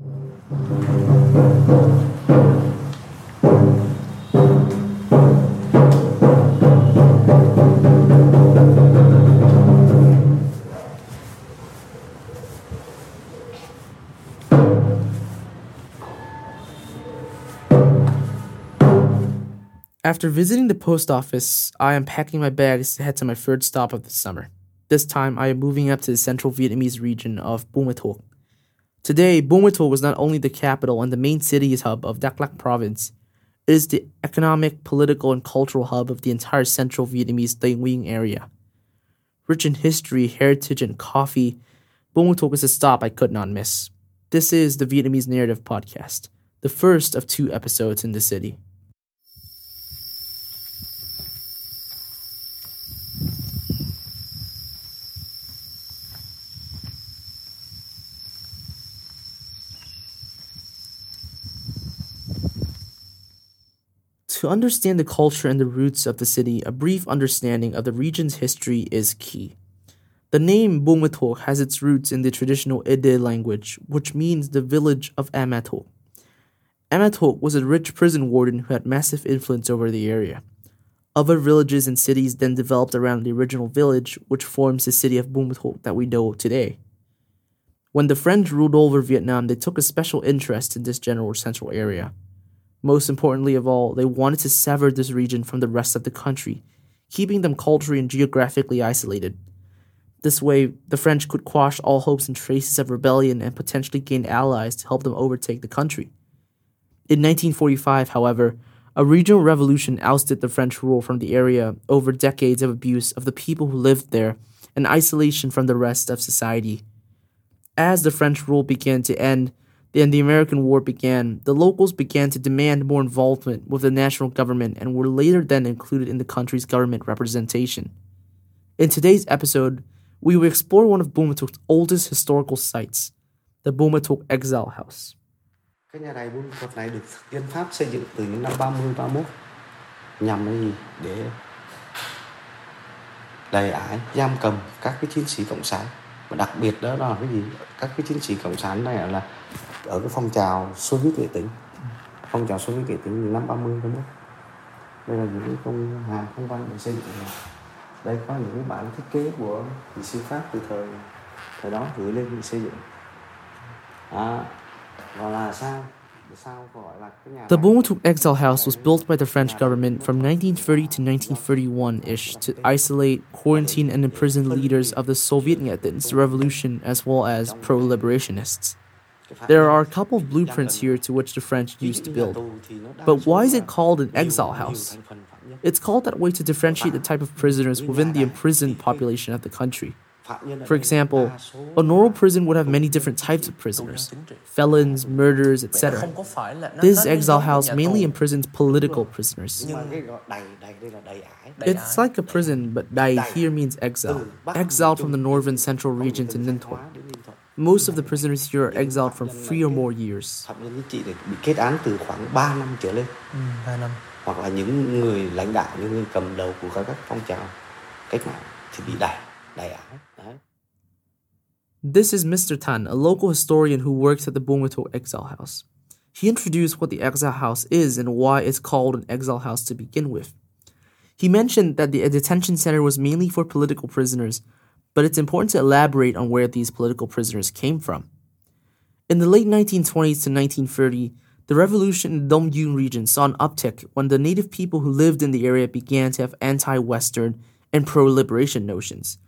After visiting the post office, I am packing my bags to head to my third stop of the summer. This time, I am moving up to the central Vietnamese region of Buôn Ma Thuột. Today, Thuột was not only the capital and the main city's hub of Dak Lak province, it is the economic, political, and cultural hub of the entire central Vietnamese Tây Nguyên area. Rich in history, heritage, and coffee, Thuột is a stop I could not miss. This is the Vietnamese Narrative Podcast, the first of two episodes in the city. To understand the culture and the roots of the city, a brief understanding of the region's history is key. The name Thuột has its roots in the traditional Ede language, which means the village of Ama Thuột. Amatok was a rich prison warden who had massive influence over the area. Other villages and cities then developed around the original village, which forms the city of Thuột that we know today. When the French ruled over Vietnam, they took a special interest in this general central area. Most importantly of all, they wanted to sever this region from the rest of the country, keeping them culturally and geographically isolated. This way, the French could quash all hopes and traces of rebellion and potentially gain allies to help them overtake the country. In 1945, however, a regional revolution ousted the French rule from the area over decades of abuse of the people who lived there and isolation from the rest of society. As the French rule began to end, then the American War began. The locals began to demand more involvement with the national government and were later then included in the country's government representation. In today's episode, we will explore one of Buôn oldest historical sites, the Buôn Exile House. Nhà đài Buôn này được dân Pháp xây dựng từ những năm 30 31 nhằm để đầy ải giam cầm các cái chiến sĩ cộng sản và đặc biệt đó là cái gì các cái chiến sĩ cộng sản này là ở cái phong trào Xô Viết Nghệ Tĩnh phong trào Xô Viết Nghệ Tĩnh năm 30 tháng đây là những cái công hàng công văn xây dựng. Này. đây có những cái bản thiết kế của kỹ sư Pháp từ thời thời đó gửi lên để xây dựng. À, và là sao? The Thuột Exile House was built by the French government from 1930 to 1931-ish to isolate, quarantine, and imprison leaders of the Soviet Union's revolution as well as pro-liberationists. There are a couple of blueprints here to which the French used to build. But why is it called an exile house? It's called that way to differentiate the type of prisoners within the imprisoned population of the country. For example, a normal prison would have many different types of prisoners felons, murderers, etc. This exile house mainly imprisons political prisoners. It's like a prison, but Dai here means exile, exiled from the northern central region to Thuột. Most of the prisoners here are exiled from three or more years. Phạm nhân chị bị kết án từ khoảng 3 năm trở lên. Ừ, 3 năm. Hoặc là những người lãnh đạo, những người cầm đầu của các phong trào cách mạng thì bị đày, đày án. Đấy. This is Mr. Tan, a local historian who works at the Buôn Ma Thuột Exile House. He introduced what the exile house is and why it's called an exile house to begin with. He mentioned that the detention center was mainly for political prisoners, but it's important to elaborate on where these political prisoners came from. In the late 1920s to 1930, the revolution in the Dong Yun region saw an uptick when the native people who lived in the area began to have anti Western and pro liberation notions.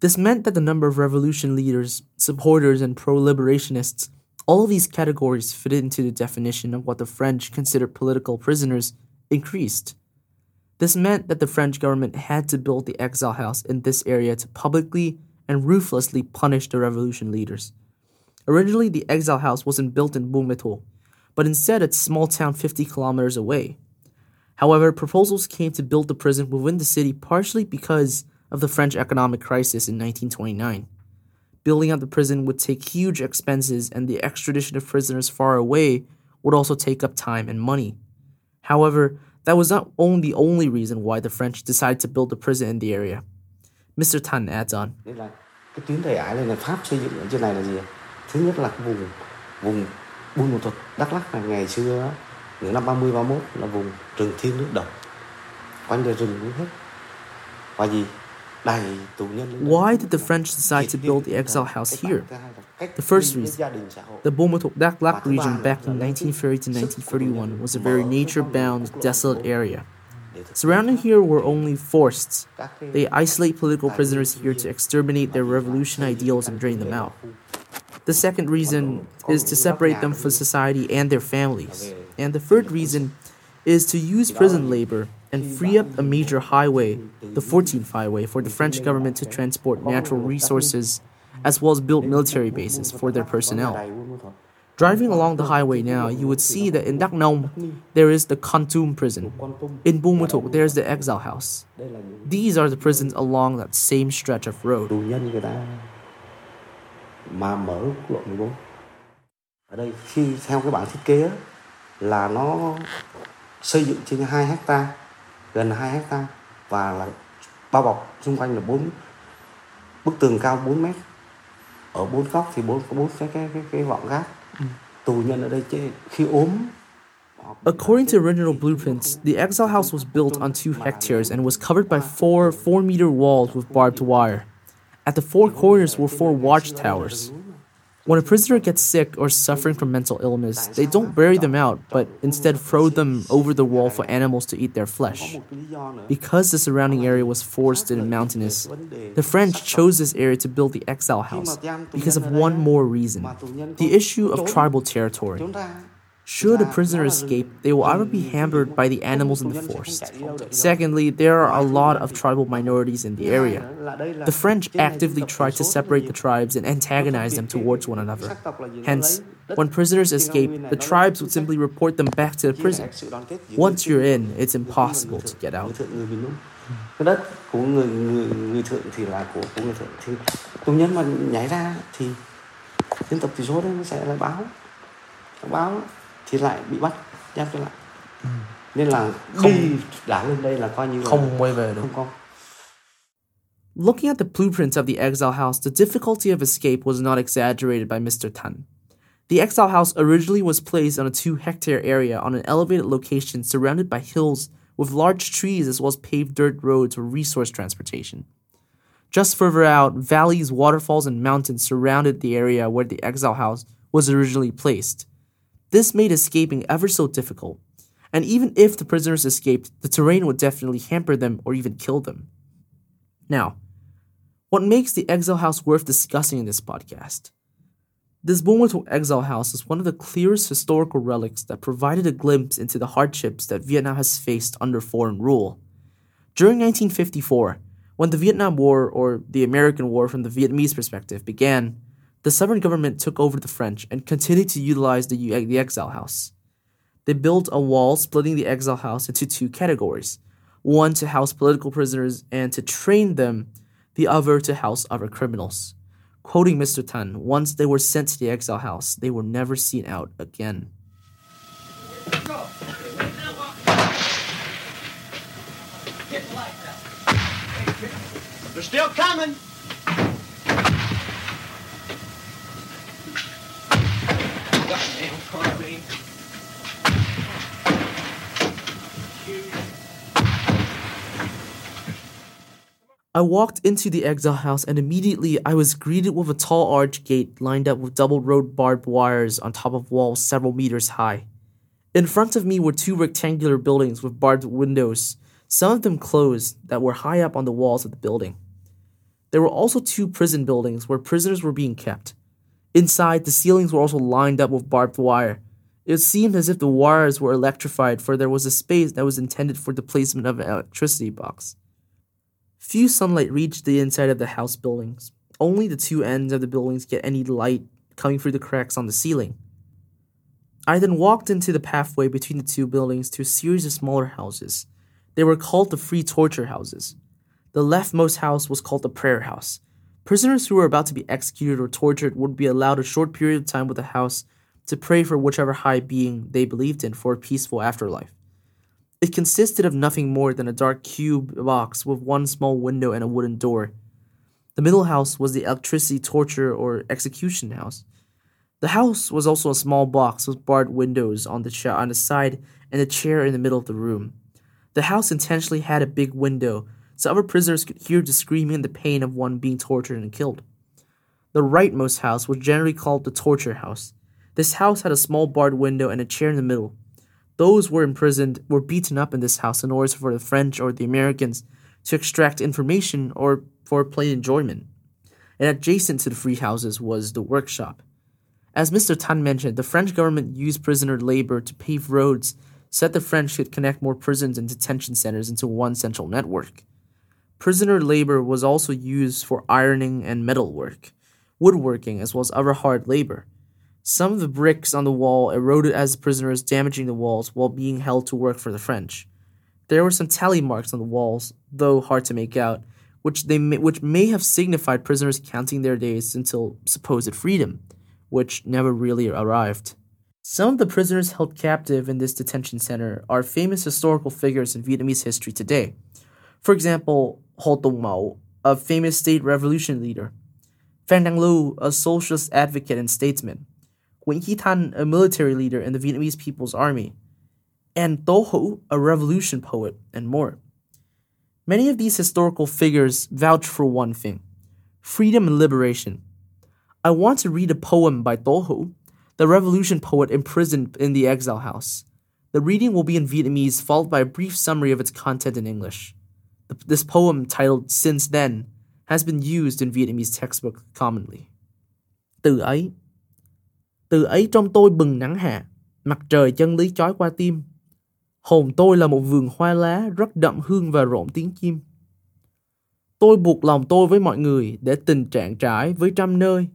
This meant that the number of revolution leaders, supporters, and pro liberationists, all of these categories fit into the definition of what the French considered political prisoners, increased. This meant that the French government had to build the exile house in this area to publicly and ruthlessly punish the revolution leaders. Originally, the exile house wasn't built in Buôn but instead at a small town 50 kilometers away. However, proposals came to build the prison within the city partially because of the French economic crisis in 1929. Building up the prison would take huge expenses, and the extradition of prisoners far away would also take up time and money. However, that was not only the only reason why the French decided to build a prison in the area. Mr. Tan adds on. cái tuyến Ải này là Pháp xây dựng ở trên này là gì? Thứ nhất là vùng vùng Buôn Ma Thuột, Đắk Lắk này ngày xưa những năm 30 31 là vùng rừng thiên nước độc. Quanh đây rừng cũng hết. Và gì? Why did the French decide to build the exile house here? The first reason, the Buôn Ma Thuột Dak Lak region back in 1930 to 1931 was a very nature-bound, desolate area. Surrounding here were only forests. They isolate political prisoners here to exterminate their revolution ideals and drain them out. The second reason is to separate them from society and their families. And the third reason is to use prison labor and free up a major highway, the 14th highway, for the French government to transport natural resources as well as build military bases for their personnel. Driving along the highway now, you would see that in Đắk Nông, there is the Kontum prison. In Buôn Ma Thuột, there's the exile house. These are the prisons along that same stretch of road. tù nhân người ta mà mở quốc lộ 14 ở đây khi theo cái bản thiết kế là nó xây dựng trên 2 hecta gần 2 hecta và là bao bọc xung quanh là bốn bức tường cao 4 mét ở bốn góc thì bốn có bốn cái cái cái, cái vọng gác tù nhân ở đây chứ khi ốm According to original blueprints, the exile house was built on two hectares and was covered by four four meter walls with barbed wire. At the four corners were four watchtowers. When a prisoner gets sick or suffering from mental illness, they don't bury them out, but instead throw them over the wall for animals to eat their flesh. Because the surrounding area was forested and mountainous, the French chose this area to build the exile house because of one more reason the issue of tribal territory. Should a prisoner escape, they will either be hampered by the animals in the forest. Secondly, there are a lot of tribal minorities in the area. The French actively tried to separate the tribes and antagonize them towards one another. Hence, when prisoners escape, the tribes would simply report them back to the prison. Once you're in, it's impossible to get out. người thượng người Việt Nam cái đất của người người người thượng thì là của của người thượng thì tù nhân mà nhảy ra thì dân tộc thiểu số đấy nó sẽ lại báo báo thì lại bị bắt giam trở lại nên là đi đã lên đây là coi như Không quay về được. không có Looking at the blueprints of the exile house, the difficulty of escape was not exaggerated by Mr. Tan. The exile house originally was placed on a two hectare area on an elevated location surrounded by hills with large trees as well as paved dirt roads for resource transportation. Just further out, valleys, waterfalls, and mountains surrounded the area where the exile house was originally placed. This made escaping ever so difficult, and even if the prisoners escaped, the terrain would definitely hamper them or even kill them. Now, what makes the exile house worth discussing in this podcast? This Buôn Ma Thuột exile house is one of the clearest historical relics that provided a glimpse into the hardships that Vietnam has faced under foreign rule. During 1954, when the Vietnam War, or the American War from the Vietnamese perspective, began, the sovereign government took over the French and continued to utilize the, uh, the exile house. They built a wall splitting the exile house into two categories one to house political prisoners and to train them, the other to house other criminals. Quoting Mr. Tan, once they were sent to the exile house, they were never seen out again. They're still coming. I walked into the exile house and immediately I was greeted with a tall arch gate lined up with double road barbed wires on top of walls several meters high. In front of me were two rectangular buildings with barbed windows, some of them closed, that were high up on the walls of the building. There were also two prison buildings where prisoners were being kept. Inside, the ceilings were also lined up with barbed wire. It seemed as if the wires were electrified, for there was a space that was intended for the placement of an electricity box. Few sunlight reached the inside of the house buildings. Only the two ends of the buildings get any light coming through the cracks on the ceiling. I then walked into the pathway between the two buildings to a series of smaller houses. They were called the free torture houses. The leftmost house was called the prayer house. Prisoners who were about to be executed or tortured would be allowed a short period of time with the house to pray for whichever high being they believed in for a peaceful afterlife. It consisted of nothing more than a dark cube box with one small window and a wooden door. The middle house was the electricity torture or execution house. The house was also a small box with barred windows on the cha- on the side and a chair in the middle of the room. The house intentionally had a big window so other prisoners could hear the screaming and the pain of one being tortured and killed. The rightmost house was generally called the torture house. This house had a small barred window and a chair in the middle. Those were imprisoned were beaten up in this house in order for the French or the Americans to extract information or for plain enjoyment. And adjacent to the free houses was the workshop. As Mr. Tan mentioned, the French government used prisoner labor to pave roads so that the French could connect more prisons and detention centers into one central network. Prisoner labor was also used for ironing and metalwork, woodworking, as well as other hard labor. Some of the bricks on the wall eroded as prisoners, damaging the walls while being held to work for the French. There were some tally marks on the walls, though hard to make out, which they may, which may have signified prisoners counting their days until supposed freedom, which never really arrived. Some of the prisoners held captive in this detention center are famous historical figures in Vietnamese history today. For example, Ho Tung Mậu, a famous state revolution leader, Phan Đăng Lưu, a socialist advocate and statesman, Nguyễn Chí Thanh, a military leader in the Vietnamese People's Army, and Tô Hữu, a revolution poet, and more. Many of these historical figures vouch for one thing freedom and liberation. I want to read a poem by Tô Hữu, the revolution poet imprisoned in the exile house. The reading will be in Vietnamese, followed by a brief summary of its content in English. This poem, titled Since Then, has been used in Vietnamese textbook commonly. Từ ấy Từ ấy trong tôi bừng nắng hạ, mặt trời chân lý chói qua tim. Hồn tôi là một vườn hoa lá rất đậm hương và rộn tiếng chim. Tôi buộc lòng tôi với mọi người để tình trạng trải với trăm nơi.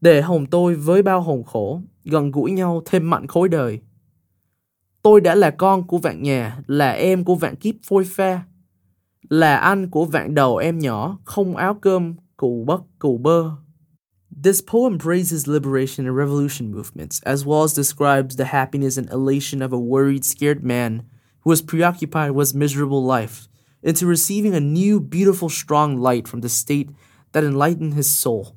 Để hồn tôi với bao hồn khổ, gần gũi nhau thêm mạnh khối đời. Tôi đã là con của vạn nhà, là em của vạn kiếp phôi pha. Là anh của vạn đầu em nhỏ, không áo cơm, cù bất cù bơ. This poem praises liberation and revolution movements, as well as describes the happiness and elation of a worried, scared man who was preoccupied with his miserable life into receiving a new, beautiful, strong light from the state that enlightened his soul.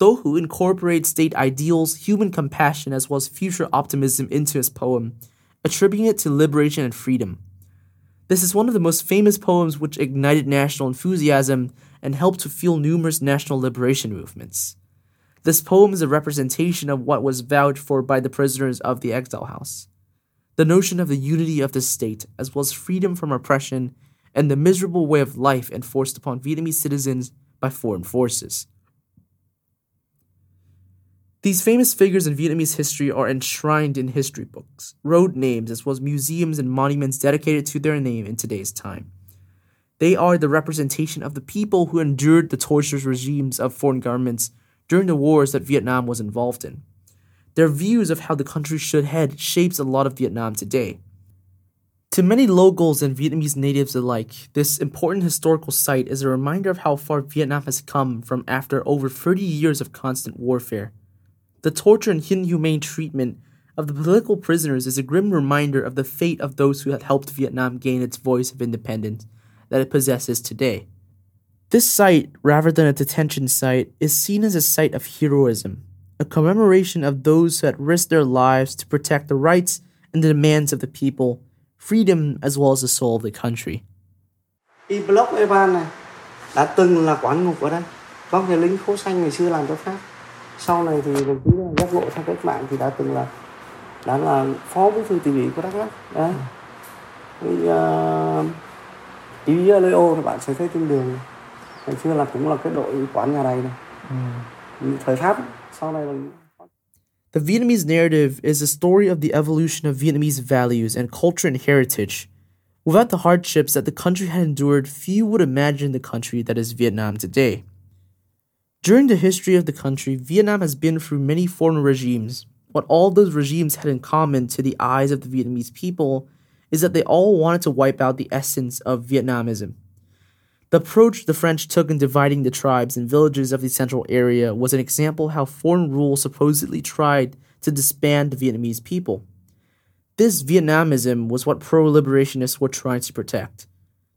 Hữu incorporates state ideals, human compassion, as well as future optimism into his poem, attributing it to liberation and freedom. This is one of the most famous poems which ignited national enthusiasm and helped to fuel numerous national liberation movements. This poem is a representation of what was vouched for by the prisoners of the exile house the notion of the unity of the state, as well as freedom from oppression and the miserable way of life enforced upon Vietnamese citizens by foreign forces. These famous figures in Vietnamese history are enshrined in history books, road names, as well as museums and monuments dedicated to their name in today's time. They are the representation of the people who endured the torturous regimes of foreign governments during the wars that Vietnam was involved in. Their views of how the country should head shapes a lot of Vietnam today. To many locals and Vietnamese natives alike, this important historical site is a reminder of how far Vietnam has come from after over 30 years of constant warfare. The torture and inhumane treatment of the political prisoners is a grim reminder of the fate of those who had helped Vietnam gain its voice of independence that it possesses today. This site, rather than a detention site, is seen as a site of heroism, a commemoration of those who had risked their lives to protect the rights and the demands of the people, freedom as well as the soul of the country. Y block đã từng là quán ngục ở đây. Thì lính khố xanh xưa làm. Sau này thì đồng chí giác ngộ sang cách mạng thì đã từng là đã là phó bí thư tỉnh ủy. Đấy. Bạn sẽ thấy trên đường ngày xưa là cũng là cái đội quán nhà này này thời pháp sau này là The Vietnamese narrative is a story of the evolution of Vietnamese values and culture and heritage. Without the hardships that the country had endured, few would imagine the country that is Vietnam today. During the history of the country, Vietnam has been through many foreign regimes. What all those regimes had in common to the eyes of the Vietnamese people is that they all wanted to wipe out the essence of Vietnamism. The approach the French took in dividing the tribes and villages of the central area was an example how foreign rule supposedly tried to disband the Vietnamese people. This Vietnamism was what pro liberationists were trying to protect.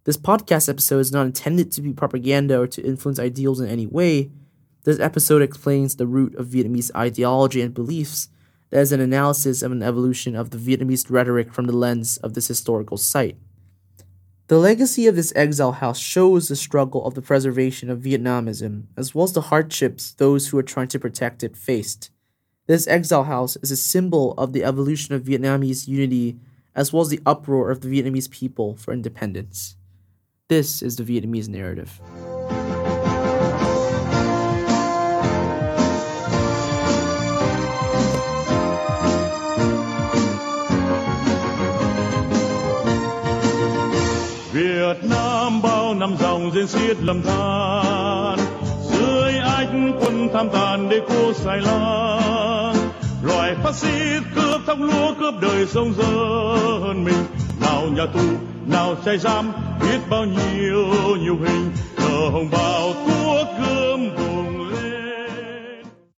This podcast episode is not intended to be propaganda or to influence ideals in any way. This episode explains the root of Vietnamese ideology and beliefs as an analysis of an evolution of the Vietnamese rhetoric from the lens of this historical site. The legacy of this exile house shows the struggle of the preservation of Vietnamism, as well as the hardships those who are trying to protect it faced. This exile house is a symbol of the evolution of Vietnamese unity, as well as the uproar of the Vietnamese people for independence. This is the Vietnamese narrative. Năm diễn xiết lầm than. Dưới anh quân tham tàn để cô sai lang loài phát xít cướp thóc lúa, cướp đời sông dơ hơn mình. Nào nhà tù, nào trại giam, biết bao nhiêu, nhiều hình. Cờ hồng bào thuốc gươm